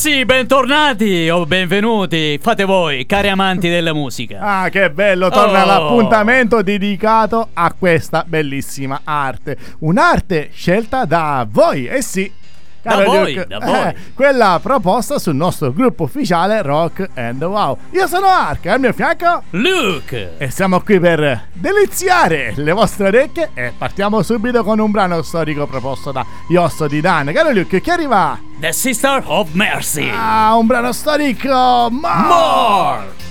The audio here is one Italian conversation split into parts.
sì ragazzi, bentornati o benvenuti, fate voi, cari amanti della musica. Ah, che bello, torna Oh. l'appuntamento dedicato a questa bellissima arte. Un'arte scelta da voi, eh sì. Da voi, Luke, da voi. eh, quella proposta sul nostro gruppo ufficiale Rock and Wow. Io sono Ark, al mio fianco Luke! e siamo qui per deliziare le vostre orecchie e partiamo subito con un brano storico proposto da Iosso di Dan. Caro Luke, chi arriva? The Sister of Mercy. Ah, un brano storico! ma- More!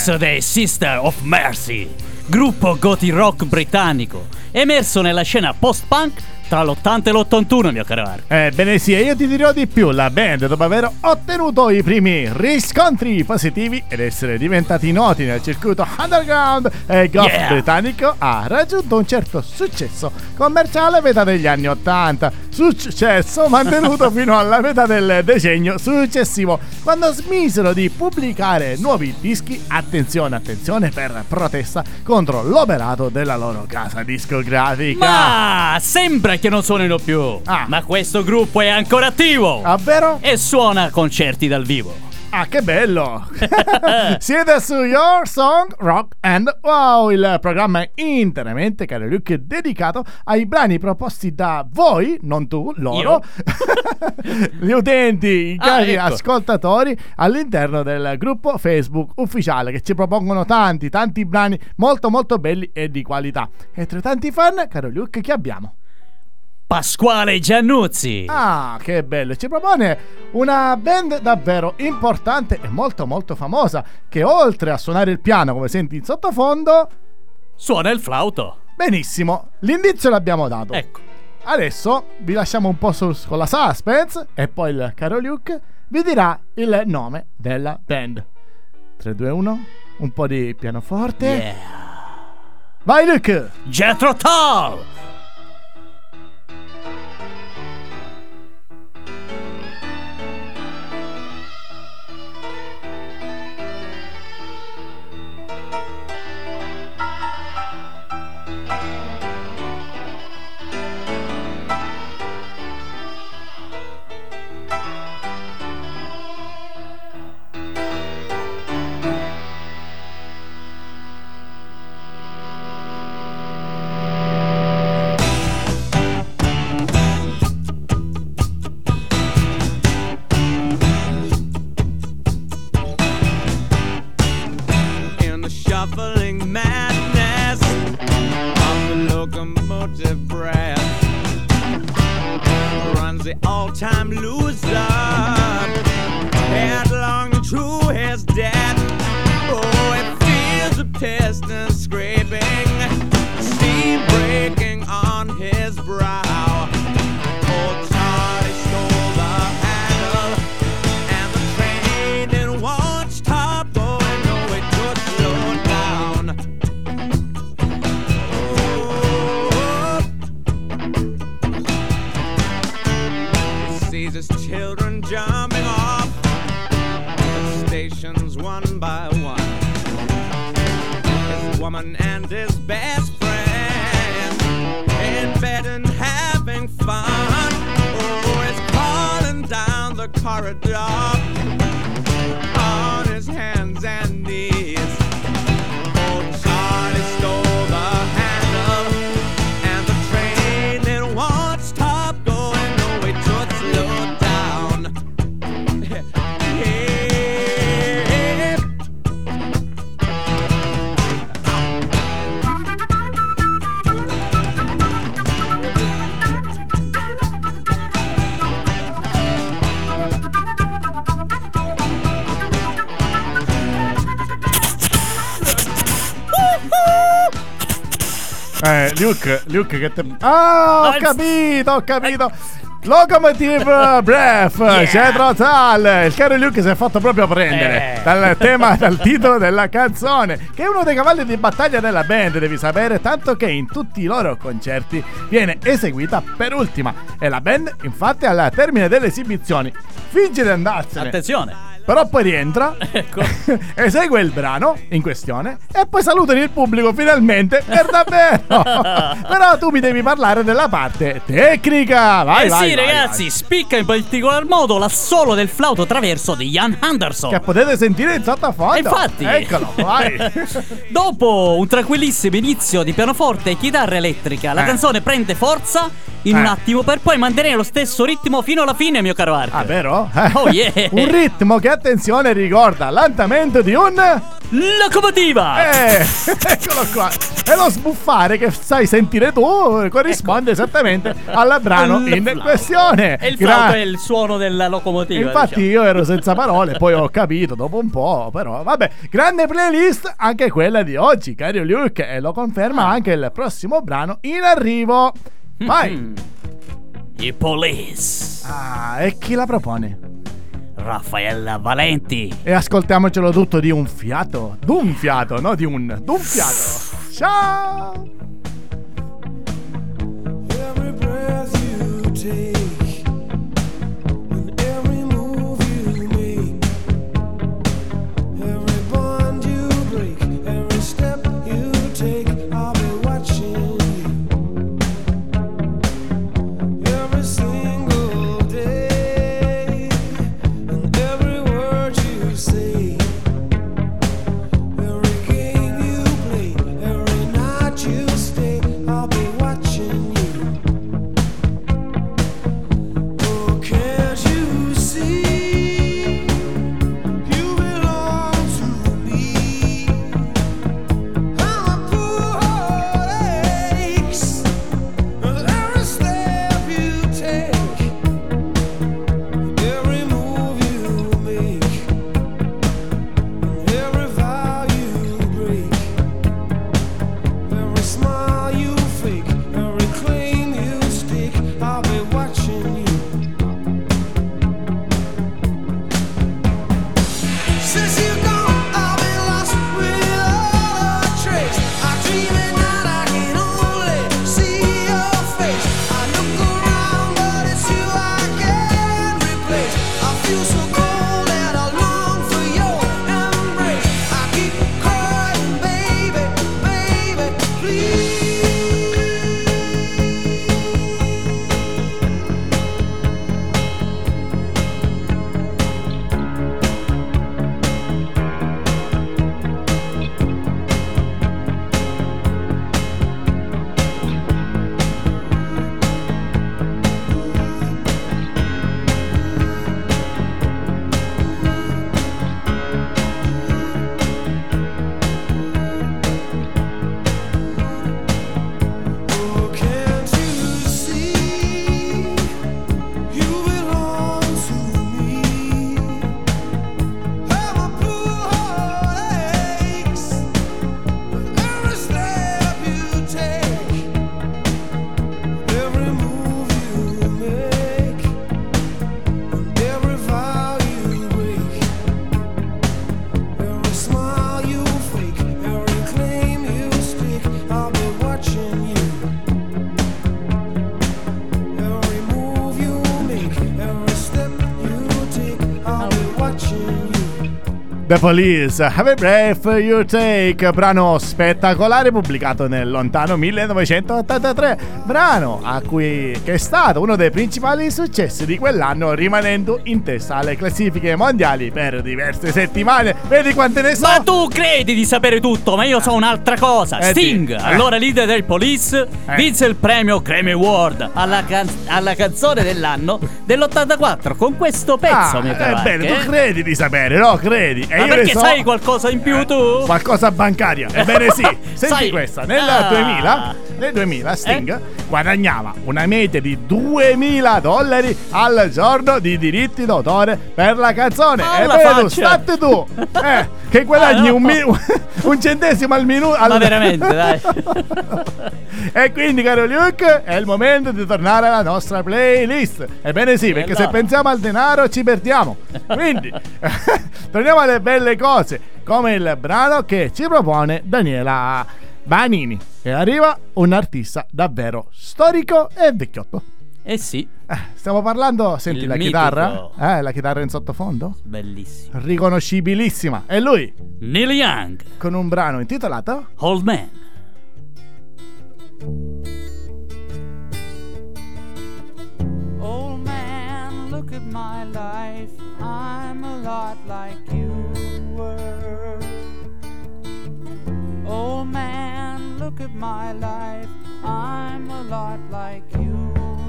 Pezzo dei Sister of Mercy, gruppo gothi rock britannico, emerso nella scena post-punk tra l'80 e l'81, mio caro Ark. Ebbene sì, e io ti dirò di più, la band dopo aver ottenuto i primi riscontri positivi ed essere diventati noti nel circuito underground e goth Yeah. britannico ha raggiunto un certo successo commerciale a metà degli anni 80, successo mantenuto fino alla metà del decennio successivo, quando smisero di pubblicare nuovi dischi, attenzione, attenzione, per protesta contro l'operato della loro casa discografica. Ma sembra che non suonino più. Ah. Ma questo gruppo è ancora attivo. Davvero? E suona concerti dal vivo. Ah, che bello! Siete su Your Song Rock and Wow, il programma interamente, caro Luke, dedicato ai brani proposti da voi, non tu, loro, gli utenti, i Ah, cari ecco. ascoltatori all'interno del gruppo Facebook ufficiale che ci propongono tanti, tanti brani molto molto belli e di qualità. E tra tanti fan, caro Luke, chi abbiamo? Pasquale Giannuzzi. Ah, che bello! Ci propone una band davvero importante e molto molto famosa che oltre a suonare il piano come senti in sottofondo, Suona il flauto. benissimo, l'indizio l'abbiamo dato. Ecco. Adesso vi lasciamo un po' sul- con la suspense e poi il caro Luke vi dirà il nome della band. 3, 2, 1, un po' di pianoforte. Yeah. Vai Luke! Jethro Tull. as dad. Luke, Luke che te... Ah, ho Ah, capito, ho capito. Locomotive Breath, Yeah. Cedro Tal. Il caro Luke si è fatto proprio prendere Eh. dal tema, dal titolo della canzone, che è uno dei cavalli di battaglia della band, devi sapere, tanto che in tutti i loro concerti viene eseguita per ultima. E la band, infatti, al termine delle esibizioni, finge di andarsene. Attenzione. Però poi rientra, Ecco. esegue il brano in questione e poi salutano il pubblico finalmente per davvero. Però tu mi devi parlare della parte tecnica. Vai, eh vai, sì, vai, ragazzi, vai. spicca in particolar modo l'assolo del flauto traverso di Ian Anderson. Che potete sentire in sottofondo. E infatti, Eccolo, vai. dopo un tranquillissimo inizio di pianoforte e chitarra elettrica, la Eh. canzone prende forza in Eh. un attimo per poi mantenere lo stesso ritmo fino alla fine, mio caro Art. Ah, vero? Oh, yeah. un ritmo che, attenzione, ricorda l'andamento di un... Locomotiva! Eh, eccolo qua. E lo sbuffare che sai sentire tu corrisponde esattamente al brano Il in flauto. questione. E il Gra- flauto è il suono della locomotiva. Infatti diciamo. io ero senza parole, poi ho capito dopo un po', però vabbè, grande playlist anche quella di oggi, caro Luke, e lo conferma Ah. anche il prossimo brano in arrivo. Vai! Mm. I Police. Ah, e chi la propone? Raffaella Valenti. E ascoltiamocelo tutto di un fiato, d'un fiato, no di un, d'un fiato. Ciao! The Police, Have a Breath You Take, brano spettacolare pubblicato nel lontano 1983, brano a cui che è stato uno dei principali successi di quell'anno rimanendo in testa alle classifiche mondiali per diverse settimane. Vedi quante ne so? Ma tu credi di sapere tutto, ma io so un'altra cosa. Eh, Sting, sì. Eh. allora leader del Police, Eh. vinse il premio Grammy Award alla, can- alla canzone dell'anno dell'84 con questo pezzo, Ah, mio caro. ebbene, tu eh? credi di sapere, no? Credi. Ma perché so- sai qualcosa in più tu? Qualcosa bancaria. Ebbene sì, senti Sai- questa, nel Ah. 2000, nel 2000 Sting Eh? guadagnava una media di 2000 dollari al giorno di diritti d'autore per la canzone. Tu, faccia. state tu, eh, che guadagni Ah, no. un, mi- un centesimo al minuto. Ma veramente, dai. e quindi, caro Luke, è il momento di tornare alla nostra playlist. Ebbene sì, perché se pensiamo al denaro ci perdiamo. Quindi, torniamo alle belle cose, come il brano che ci propone Daniela Vanini. E arriva un artista davvero storico e vecchiotto. Eh sì, Eh, stiamo parlando, senti Il la mitico. chitarra? Eh, la chitarra in sottofondo? bellissimo. Riconoscibilissima. E lui, Neil Young, con un brano intitolato Old Man. Old man, look at my life. I'm a lot like you were. Old man, look at my life. I'm a lot like you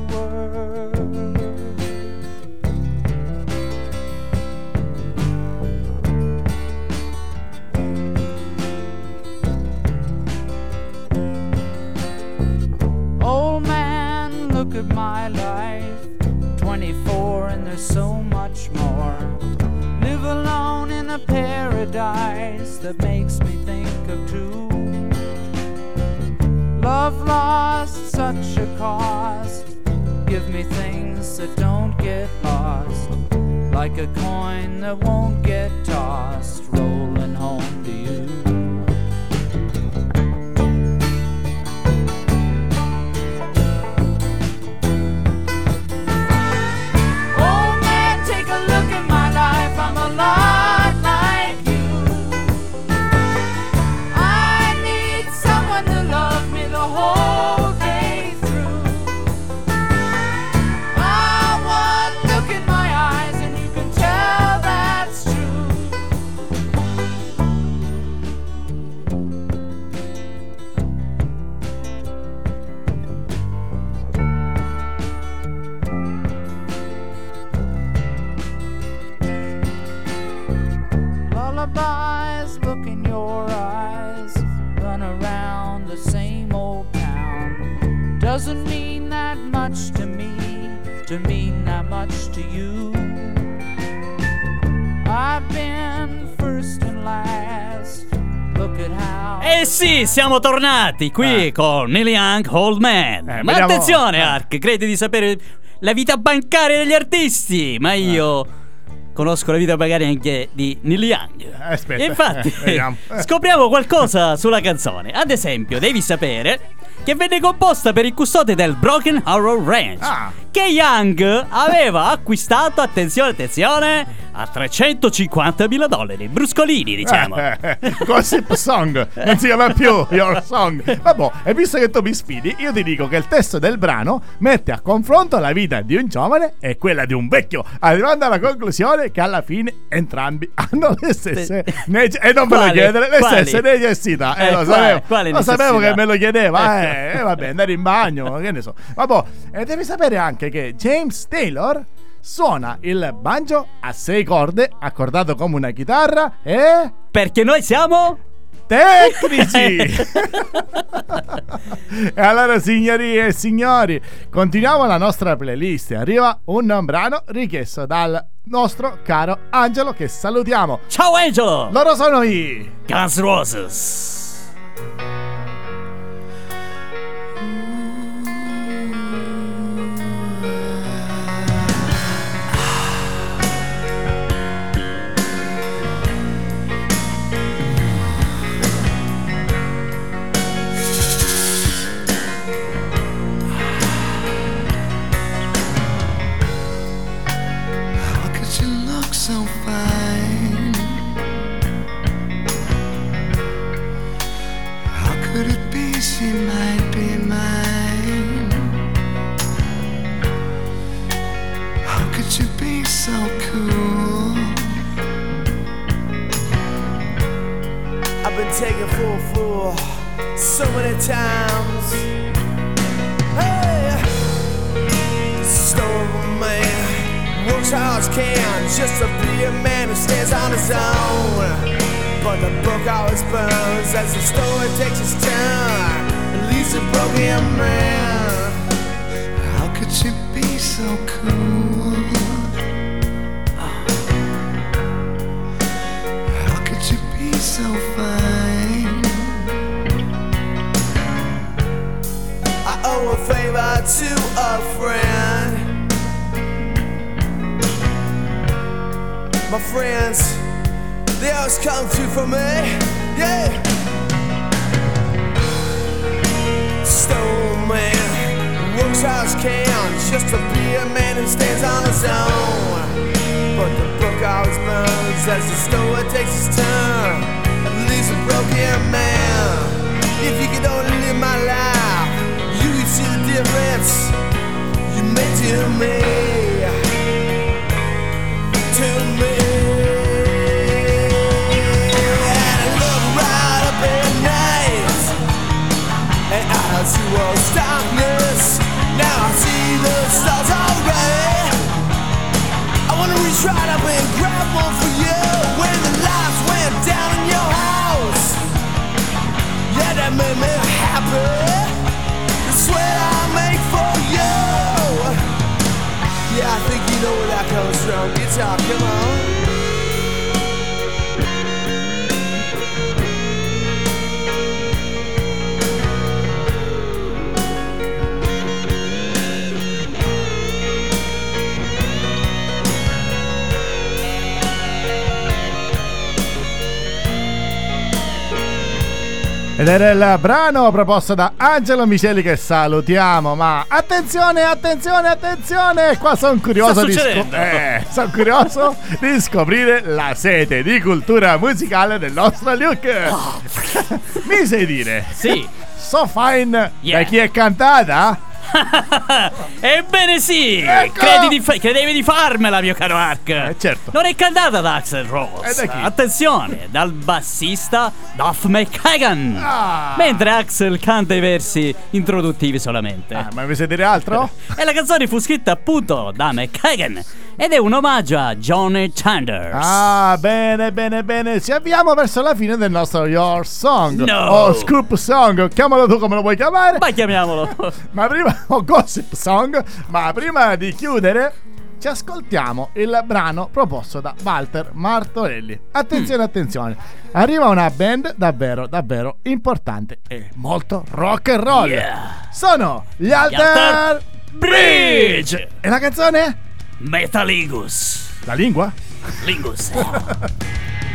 were. Old man, look at my life. 24 and there's so much more. Live alone in a paradise that makes me think of two. Love lost such a cost. Give me things that don't get lost. Like a coin that won't get tossed. Eh sì, siamo tornati qui Eh. con Neil Young Old Man. Eh, Ma vediamo- attenzione, eh. Ark, credi di sapere la vita bancaria degli artisti, ma io conosco la vita bancaria anche di Neil Young. Eh, aspetta, E infatti, eh. Eh. scopriamo qualcosa sulla canzone. Ad esempio, devi sapere che venne composta per il custode del Broken Arrow Ranch, Ah. che Young aveva acquistato, attenzione, attenzione, a 350 mila dollari, bruscolini diciamo. Eh, Gossip Song, non si chiama più Your Song. Vabbè, e visto che tu mi sfidi, io ti dico che il testo del brano mette a confronto la vita di un giovane e quella di un vecchio, arrivando alla conclusione che alla fine entrambi hanno le stesse nece- e non me lo Quali? chiedere, le Quali? stesse necessità. Eh, Eh, lo quali? sapevo, Quali lo sapevo che me lo chiedeva. Eh, eh, vabbè, andare in bagno, che ne so. Vabbè, e devi sapere anche che James Taylor suona il banjo a sei corde, accordato come una chitarra e Perché noi siamo... tecnici. e allora, signori e signori, continuiamo la nostra playlist. Arriva un brano richiesto dal nostro caro Angelo, che salutiamo. Ciao Angelo! Loro sono i. Guns Roses! Man. How could you be so cool? How could you be so fine? I owe a favor to a friend. My friends, they always come through for me. Yeah. Man works hard as can just to be a man who stands on his own. But the book always burns as the story takes its turn and leaves a broken man. If you could only live my life, you could see the difference you made to me. Ed era il brano proposto da Angelo Miceli che salutiamo. Ma attenzione, attenzione, attenzione! Qua sono curioso di succedendo? eh, sono curioso di scoprire la sete di cultura musicale del nostro Luke. Mi sai dire? Sì. So fine Yeah. da chi è cantata? Ebbene sì! Ecco! Credi di fa- credevi di farmela, mio caro Ark! Eh, certo. Non è cantata da Axel Rose. E da chi? Attenzione, dal bassista Duff McKagan. Ah. Mentre Axel canta i versi introduttivi solamente. Ah, ma mi sai dire altro? E la canzone fu scritta appunto da McKagan ed è un omaggio a Johnny Chanders. Ah, bene, bene, bene. Ci avviamo verso la fine del nostro Your Song. No. O Scoop Song, chiamalo tu come lo vuoi chiamare. Ma chiamiamolo. Ma prima, o Gossip Song, ma prima di chiudere, ci ascoltiamo il brano proposto da Walter Martorelli. Attenzione, attenzione, arriva una band davvero, davvero importante e molto rock and roll. Yeah. Sono gli Gli Alter Alter Bridge. E la canzone? Metalingos. Da língua? Lingus.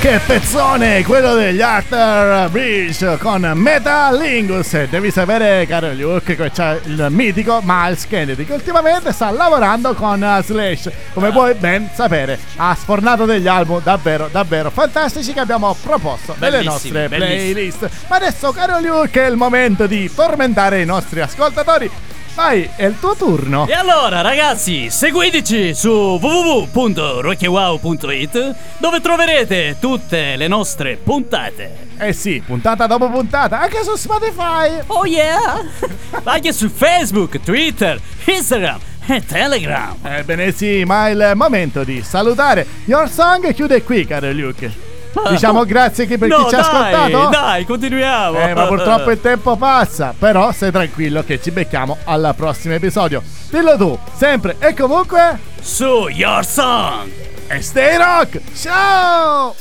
Che pezzone, quello degli Arthur Bridge con Metalingus. Devi sapere, caro Luke, che c'è il mitico Miles Kennedy che ultimamente sta lavorando con Slash. Come puoi ben sapere, ha sfornato degli album davvero, davvero fantastici che abbiamo proposto nelle nostre bellissimi. playlist. Ma adesso, caro Luke, è il momento di tormentare i nostri ascoltatori. Vai, è il tuo turno. E allora, ragazzi, seguiteci su www.rockywow.it dove troverete tutte le nostre puntate. Eh sì, puntata dopo puntata, anche su Spotify. Oh yeah! Anche su Facebook, Twitter, Instagram e Telegram. Ebbene sì, ma è il momento di salutare. Your Song chiude qui, caro Luke. Diciamo grazie che per no, chi ci ha ascoltato. Dai, continuiamo. Eh, ma purtroppo il tempo passa. Però stai tranquillo che ci becchiamo al prossimo episodio. Dillo tu, sempre e comunque. Su Your Song. E stay rock! Ciao!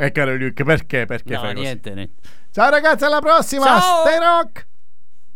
E caro Luke, perché? Perché No, fai niente, niente. Ciao ragazzi, alla prossima! Ciao! Stay rock!